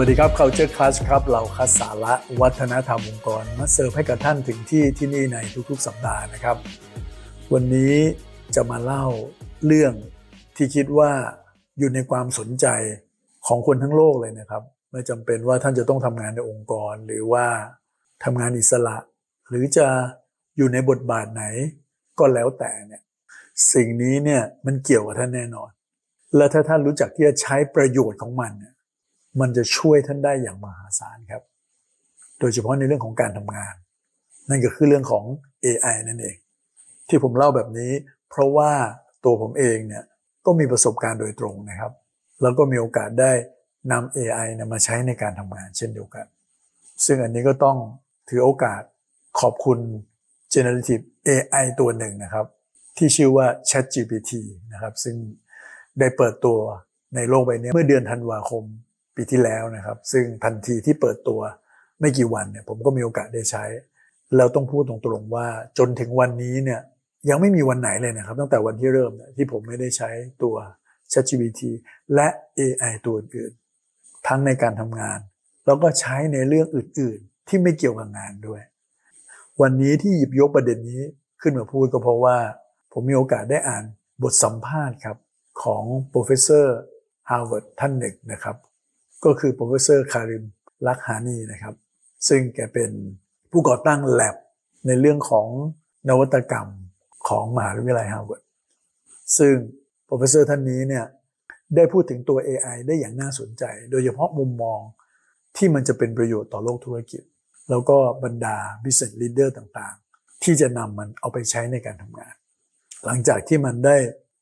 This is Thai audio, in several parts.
วัสดีครับ Culture Class ครับ เราคัดสาระวัฒนธรรมองค์กร มาเสิร์ฟให้กับท่านถึงที่ที่นี่ในทุกๆ สัปดาห์นะครับ วันนี้จะมาเล่าเรื่องที่คิดว่าอยู่ในความสนใจของคนทั้งโลกเลยนะครับ ไม่จำเป็นว่าท่านจะต้องทำงานในองค์กร หรือว่าทำงานอิสระ หรือจะอยู่ในบทบาทไหนก็แล้วแต่เนี่ยสิ่งนี้เนี่ยมันเกี่ยวกับท่านแน่นอน และถ้าท่านรู้จักที่จะใช้ประโยชน์ของมันเนี่ย มันจะช่วยท่านได้อย่างมหาศาลครับ โดยเฉพาะในเรื่องของการทำงาน นั่นก็คือเรื่องของ AI นั่นเอง ที่ผมเล่าแบบนี้ เพราะว่าตัวผมเองเนี่ยก็มีประสบการณ์โดยตรงนะครับ แล้วก็มีโอกาสได้นำ AI นะมาใช้ในการทำงานเช่นเดียวกัน ซึ่งอันนี้ก็ต้องถือโอกาสขอบคุณ generative AI ตัวหนึ่งนะครับ ที่ชื่อว่า ChatGPT นะครับ ซึ่งได้เปิดตัวในโลกใบนี้เมื่อเดือนธันวาคม ปีที่แล้วนะครับ ซึ่งทันทีที่เปิดตัวไม่กี่วันเนี่ยผมก็มีโอกาสได้ใช้แล้วต้องพูดตรงๆว่าจนถึงวันนี้เนี่ยยังไม่มีวันไหนเลยนะครับ ตั้งแต่วันที่เริ่มเนี่ยที่ผมไม่ได้ใช้ตัว ChatGPT และ AI ตัวอื่นๆทั้งในการทำงาน แล้วก็ใช้ในเรื่องอื่น ๆ ที่ไม่เกี่ยวกับงานด้วย วันนี้ที่หยิบยกประเด็นนี้ขึ้นมาพูดก็เพราะว่า ผมมีโอกาสได้อ่านบทสัมภาษณ์ครับของ professor Harvard ท่านหนึ่งนะครับ ก็คือ professor Karim Lakhani นะครับ ซึ่งแกเป็นผู้ก่อตั้ง lab ในเรื่องของนวัตกรรมของมหาวิทยาลัยฮาร์วาร์ดซึ่ง professor ท่านนี้เนี่ยได้พูดถึงตัว AI ได้อย่างน่าสนใจ โดยเฉพาะมุมมองที่มันจะเป็นประโยชน์ต่อโลกธุรกิจ แล้วก็บรรดา business leader ต่างๆ ที่จะนำมันเอาไปใช้ในการทำงาน หลังจากที่มันได้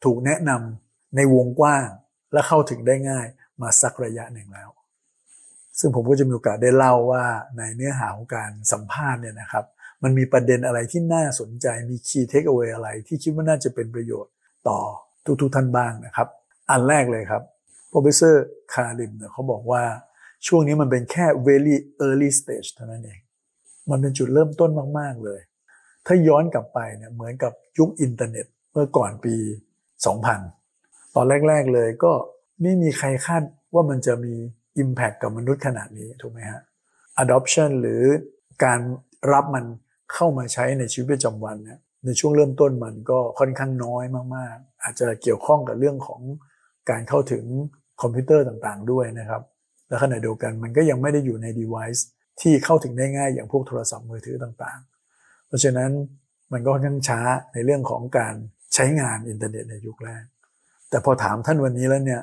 ถูกแนะนำในวงกว้างและเข้าถึงได้ง่าย มาสักระยะหนึ่งแล้ว ซึ่งผมก็จะมีโอกาสได้เล่าว่าในเนื้อหาของการสัมภาษณ์เนี่ยนะครับ มันมีประเด็นอะไรที่น่าสนใจมี key takeaway อะไร ที่คิดว่าน่าจะเป็นประโยชน์ต่อทุกๆท่านบ้างนะครับ อันแรกเลยครับ professor คาริมเนี่ยเขาบอกว่าช่วงนี้มันเป็นแค่ very early stage เท่านั้นเอง มันเป็นจุดเริ่มต้นมาก ๆ เลย ถ้าย้อนกลับไปเนี่ยเหมือนกับยุคอินเทอร์เน็ตเมื่อก่อนปี 2000 ตอนแรก ๆ เลยก็ ไม่มีใครคาดว่ามันจะมี Impact กับมนุษย์ขนาดนี้ถูกไหมฮะ adoption หรือการรับมันเข้ามาใช้ในชีวิตประจำวันเนี่ยในช่วงเริ่มต้นมันก็ค่อนข้างน้อยมาก ๆ อาจจะเกี่ยวข้องกับเรื่องของการเข้าถึงคอมพิวเตอร์ต่างๆ ด้วยนะครับ และขณะเดียวกันมันก็ยังไม่ได้อยู่ใน device ที่เข้าถึงได้ง่ายอย่างพวกโทรศัพท์มือถือต่างๆ เพราะฉะนั้นมันก็ค่อนข้างช้าในเรื่องของการใช้งานอินเทอร์เน็ตในยุคแรก แต่พอถามท่านวันนี้แล้วเนี่ย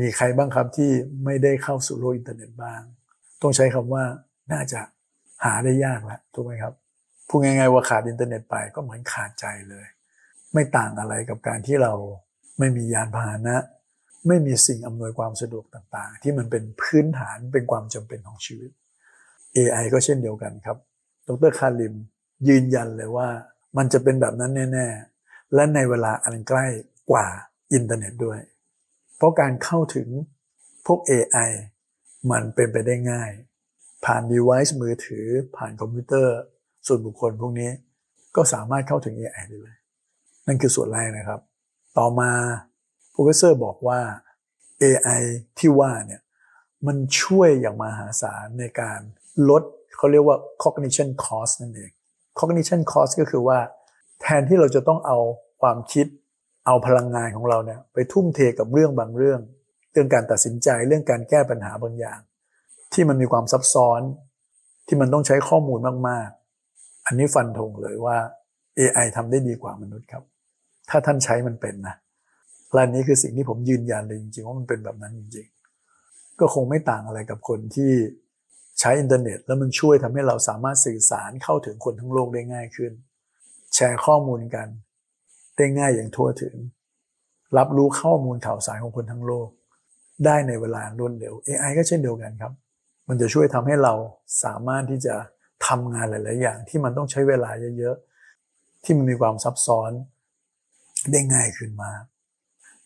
มีใครบ้างครับที่ไม่ได้เข้าสู่โลกอินเทอร์เน็ตบ้าง ต้องใช้คำว่าน่าจะหาได้ยากแล้วถูกไหมครับพูดง่ายๆว่าขาดอินเทอร์เน็ตไปก็เหมือนขาดใจเลย ไม่ต่างอะไรกับการที่เราไม่มียานพาหนะ ไม่มีสิ่งอำนวยความสะดวกต่างๆ ที่มันเป็นพื้นฐานเป็นความจำเป็นของชีวิต AI ก็เช่นเดียวกันครับ ดรคาริมยืนยันเลยว่ามันจะเป็นแบบนั้นแน่ ๆ และในเวลาอันใกล้กว่าอินเทอร์เน็ตด้วย ราะการเข้าถึงพวก AI มันเป็นไปได้ง่าย ผ่าน device มือถือ ผ่านคอมพิวเตอร์ ส่วนบุคคลพวกนี้ก็สามารถเข้าถึง AI ได้เลย นั่นคือส่วนแรกนะครับ ต่อมา professor บอกว่า AI ที่ว่าเนี่ยมันช่วยอย่างมหาศาลในการลดเขาเรียกว่า cognition cost นั่นเอง cognition cost ก็คือว่า แทนที่เราจะต้องเอาความคิด เอาพลังงานของเราเนี่ยไปทุ่มเทกับเรื่องบางเรื่อง เรื่องการตัดสินใจเรื่องการแก้ปัญหาบางอย่าง ที่มันมีความซับซ้อน ที่มันต้องใช้ข้อมูลมากๆ อันนี้ฟันธงเลยว่า AI ทำได้ดีกว่ามนุษย์ครับ ถ้าท่านใช้มันเป็นนะและนี้คือสิ่งที่ผมยืนยันเลยจริงๆว่ามันเป็นแบบนั้นจริงๆ ก็คงไม่ต่างอะไรกับคนที่ใช้อินเทอร์เน็ต แล้วมันช่วยทำให้เราสามารถสื่อสารเข้าถึงคนทั้งโลกได้ง่ายขึ้น แชร์ข้อมูลกัน ได้ง่ายอย่างทั่วถึง รับรู้ข้อมูลข่าวสารของคนทั้งโลก ได้ในเวลารวดเร็ว AI ก็เช่นเดียวกันครับ มันจะช่วยทำให้เราสามารถที่จะทำงานหลาย ๆ อย่าง ที่มันต้องใช้เวลาเยอะ ๆ ที่มันมีความซับซ้อนได้ง่ายขึ้นมา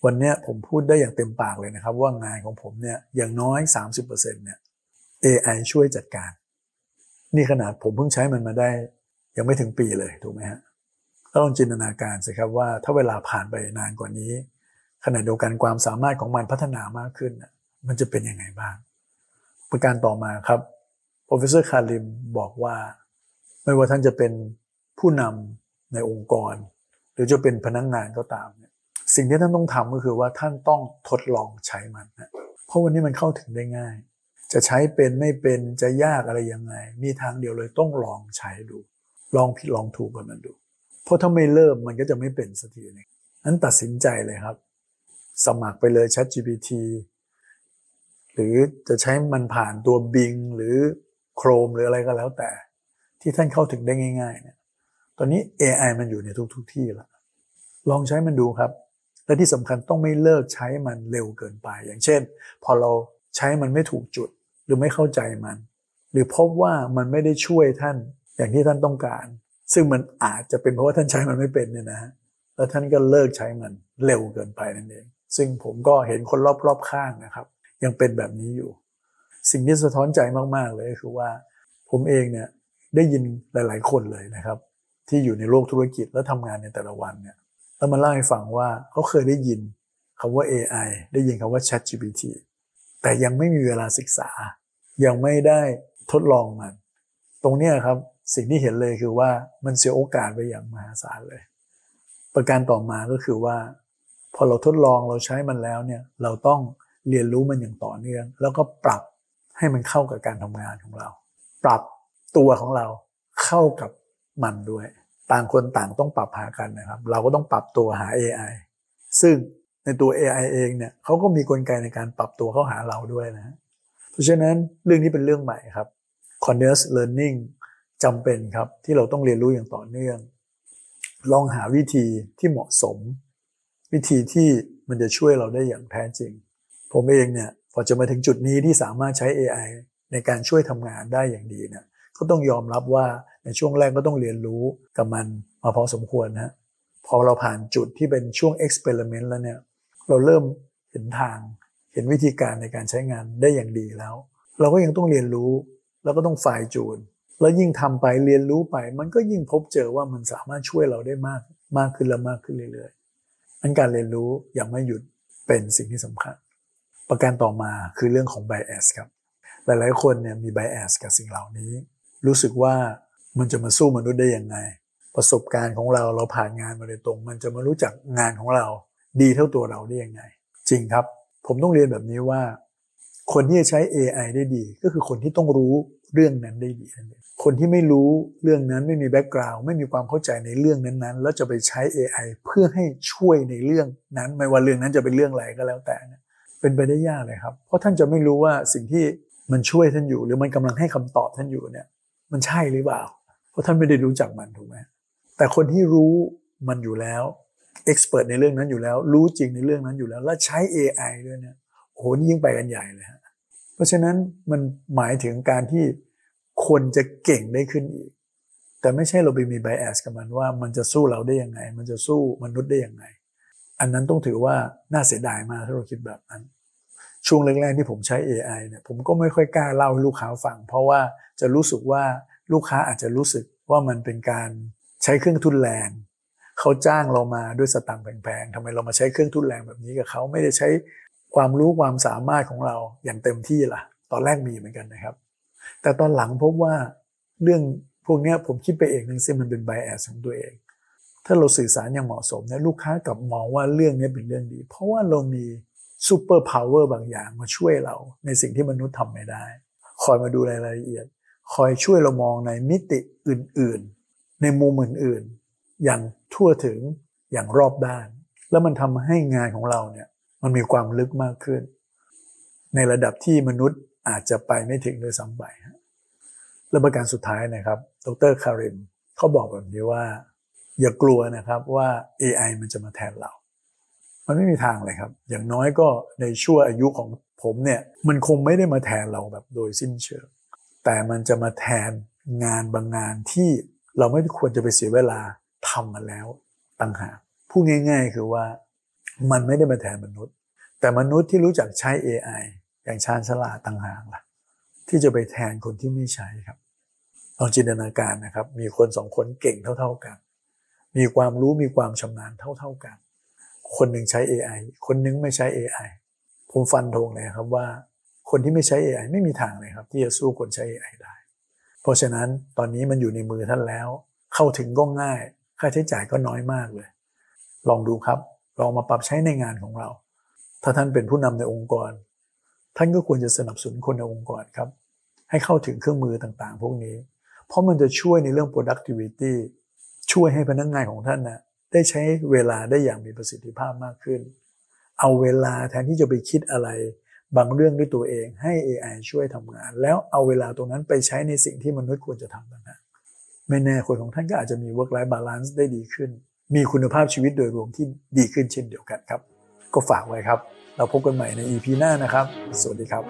วันนี้ผมพูดได้อย่างเต็มปากเลยนะครับ ว่างานของผมเนี่ยอย่างน้อย 30%เนี่ย AI ช่วยจัดการ นี่ขนาดผมเพิ่งใช้มันมาได้ ยังไม่ถึงปีเลยถูกไหมฮะ ต้องจินตนาการสิครับว่าถ้าเวลาผ่านไปนานกว่านี้ขณะเดียวกันความสามารถของมันพัฒนามากขึ้น มันจะเป็นยังไงบ้าง ประการต่อมาครับ Professor คาริมบอกว่า ไม่ว่าท่านจะเป็นผู้นำในองค์กร หรือจะเป็นพนักงงานก็ตามเนี่ยสิ่งที่ท่านต้องทำก็คือว่าท่านต้องทดลองใช้มันนะเพราะวันนี้มันเข้าถึงได้ง่าย จะใช้เป็นไม่เป็นจะยากอะไรยังไง มีทางเดียวเลยต้องลองใช้ดู ลองผิดลองถูกกับมันดู เพราะถ้าไม่เริ่มมันก็จะไม่เป็นสักทีนึงนั้นตัดสินใจเลยครับ สมัครไปเลย Chat GPT หรือจะใช้มันผ่านตัว Bing หรือ Chrome หรืออะไรก็แล้วแต่ ที่ท่านเข้าถึงได้ง่ายๆเนี่ยตอนนี้ AI มันอยู่ในทุกๆทที่แล้วลองใช้มันดูครับ และที่สำคัญต้องไม่เลิกใช้มันเร็วเกินไป อย่างเช่น พอเราใช้มันไม่ถูกจุดหรือไม่เข้าใจมัน หรือพบว่ามันไม่ได้ช่วยท่านอย่างที่ท่านต้องการ ซึ่งมันอาจจะเป็นเพราะว่าท่านใช้มันไม่เป็นเนี่ยนะแล้วท่านก็เลิกใช้มันเร็วเกินไปนั่นเอง ซึ่งผมก็เห็นคนรอบๆข้างนะครับ ยังเป็นแบบนี้อยู่ สิ่งที่สะท้อนใจมากๆเลยคือว่า ผมเองเนี่ยได้ยินหลาย ๆ คนเลยนะครับ ที่อยู่ในโลกธุรกิจแล้วทำงานในแต่ละวันเนี่ยแล้วมาเล่าให้ฟังว่าเขาเคยได้ยินคำว่า AI ได้ยินคำว่า Chat GPT แต่ยังไม่มีเวลาศึกษา ยังไม่ได้ทดลองมัน ตรงนี้ครับ สิ่งที่เห็นเลยคือว่ามันเสียโอกาสไปอย่างมหาศาลเลย ประการต่อมาก็คือว่า พอเราทดลองเราใช้มันแล้วเนี่ยเราต้องเรียนรู้มันอย่างต่อเนื่อง แล้วก็ปรับให้มันเข้ากับการทำงานของเรา ปรับตัวของเราเข้ากับมันด้วย ต่างคนต่างต้องปรับหากันนะครับ เราก็ต้องปรับตัวหา AI ซึ่งในตัว AI เองเนี่ยเขาก็มีกลไกในการปรับตัวเข้าหาเราด้วยนะ เพราะฉะนั้นเรื่องนี้เป็นเรื่องใหม่ครับ continuous learning จำเป็นครับที่เราต้องเรียนรู้อย่างต่อเนื่อง ลองหาวิธีที่เหมาะสม วิธีที่มันจะช่วยเราได้อย่างแท้จริง ผมเองเนี่ยพอจะมาถึงจุดนี้ที่สามารถใช้ AI ในการช่วยทำงานได้อย่างดีเนี่ยก็ต้องยอมรับว่าในช่วงแรกก็ต้องเรียนรู้กับมันมาพอสมควรนะพอเราผ่านจุดที่เป็นช่วงเอ็กซ์เพร์เมนต์แล้วเนี่ยเราเริ่มเห็นทางเห็นวิธีการในการใช้งานได้อย่างดีแล้ว เราก็ยังต้องเรียนรู้แล้วก็ต้องฝ่ายจูน แล้วยิ่งทำไปเรียนรู้ไป มันก็ยิ่งพบเจอว่ามันสามารถช่วยเราได้มากมากขึ้นและมากขึ้นเรื่อยๆอันการเรียนรู้อย่างไม่หยุดเป็นสิ่งที่สำคัญ ประการต่อมาคือเรื่องของ bias ครับ หลายๆคนเนี่ยมี bias กับสิ่งเหล่านี้ รู้สึกว่ามันจะมาสู้มนุษย์ได้ยังไง ประสบการณ์ของเราเราผ่านงานมาโดยตรง มันจะมารู้จักงานของเราดีเท่าตัวเราได้ยังไง จริงครับ ผมต้องเรียนแบบนี้ว่า คนที่จะใช้ AI ได้ดี ก็คือคนที่ต้องรู้ เรื่องนั้นได้ดีนั่นเองคนที่ไม่รู้เรื่องนั้นไม่มีแบ็กกราวด์ไม่มีความเข้าใจในเรื่องนั้นๆ แล้วจะไปใช้ AI เพื่อให้ช่วยในเรื่องนั้น ไม่ว่าเรื่องนั้นจะเป็นเรื่องอะไรก็แล้วแต่เนี่ยเป็นไปได้ยากเลยครับ เพราะท่านจะไม่รู้ว่าสิ่งที่มันช่วยท่านอยู่ หรือมันกำลังให้คำตอบท่านอยู่เนี่ย มันใช่หรือเปล่า เพราะท่านไม่ได้รู้จักมันถูกไหมแต่คนที่รู้มันอยู่แล้วเอ็กซ์เพรสในเรื่องนั้นอยู่แล้ว รู้จริงในเรื่องนั้นอยู่แล้ว แล้วใช้ AI ด้วยเนี่ยโอ้โหนี่ยิ่งไปกันใหญ่เลยฮะ เพราะฉะนั้นมันหมายถึงการที่คนจะเก่งได้ขึ้นอีก แต่ไม่ใช่เราไปมีไบแอสกับมันว่ามันจะสู้เราได้ยังไง มันจะสู้มนุษย์ได้ยังไง อันนั้นต้องถือว่าน่าเสียดายมากถ้าเราคิดแบบนั้น ช่วงแรกๆที่ผมใช้ AI เนี่ยผมก็ไม่ค่อยกล้าเล่าให้ลูกค้าฟัง เพราะว่าจะรู้สึกว่าลูกค้าอาจจะรู้สึกว่ามันเป็นการใช้เครื่องทุนแรงเขาจ้างเรามาด้วยสตังค์แพงๆทำไมเรามาใช้เครื่องทุนแรงแบบนี้กับเขาไม่ได้ใช้ ความรู้ความสามารถของเราอย่างเต็มที่ล่ะ ตอนแรกมีเหมือนกันนะครับ แต่ตอนหลังพบว่าเรื่องพวกนี้ผมคิดไปเองนึงซึ่งมันเป็น bias ของตัวเอง ถ้าเราสื่อสารอย่างเหมาะสมเนี่ยลูกค้ากลับมองว่าเรื่องนี้เป็นเรื่องดี เพราะว่าเรามี superpower บางอย่างมาช่วยเรา ในสิ่งที่มนุษย์ทำไม่ได้ คอยมาดูรายละเอียด คอยช่วยเรามองในมิติอื่น ๆ ในมุมอื่น ๆ อย่างทั่วถึงอย่างรอบด้าน แล้วมันทำให้งานของเราเนี่ย มันมีความลึกมากขึ้น ในระดับที่มนุษย์อาจจะไปไม่ถึงด้วยซ้ำไปและประการสุดท้ายนะครับ ดรคาริมเขาบอกแบบนี้ว่า อย่ากลัวนะครับว่า AI มันจะมาแทนเรา มันไม่มีทางเลยครับ อย่างน้อยก็ในช่วอายุของผมเนี่ยมันคงไม่ได้มาแทนเราแบบโดยสิ้นเชิง แต่มันจะมาแทนงานบางงานที่เราไม่ควรจะไปเสียเวลาทำมาแล้วตั้งหากพูดง่าย ๆ คือว่า มันไม่ได้มาแทนมนุษย์ แต่มนุษย์ที่รู้จักใช้ AI อย่างชาญฉลาดต่างหากล่ะ ที่จะไปแทนคนที่ไม่ใช้ครับลองจินตนาการนะครับ มีคนสองคนเก่งเท่า ๆกัน มีความรู้มีความชำนาญเท่า ๆกัน คนหนึ่งใช้ AI คนนึงไม่ใช้ AI ผมฟันธงเลยครับว่า คนที่ไม่ใช้ AI ไม่มีทางเลยครับ ที่จะสู้คนใช้ AI ได้ เพราะฉะนั้นตอนนี้มันอยู่ในมือท่านแล้ว เข้าถึงก็ง่าย ค่าใช้จ่ายก็น้อยมากเลย ลองดูครับ ลองมาปรับใช้ในงานของเรา ถ้าท่านเป็นผู้นำในองค์กร ท่านก็ควรจะสนับสนุนคนในองค์กรครับ ให้เข้าถึงเครื่องมือต่างๆ พวกนี้ เพราะมันจะช่วยในเรื่อง productivity ช่วยให้พนักงงานของท่านนะได้ใช้เวลาได้อย่างมีประสิทธิภาพมากขึ้น เอาเวลาแทนที่จะไปคิดอะไรบางเรื่องด้วยตัวเองให้ AI ช่วยทำงาน แล้วเอาเวลาตรงนั้นไปใช้ในสิ่งที่มนุษย์ควรจะทำนะไม่แน่คนของท่านก็อาจจะมี work life balance ได้ดีขึ้น มีคุณภาพชีวิตโดยรวมที่ดีขึ้นเช่นเดียวกันครับ ก็ฝากไว้ครับ เราพบกันใหม่ใน EP หน้านะครับ สวัสดีครับ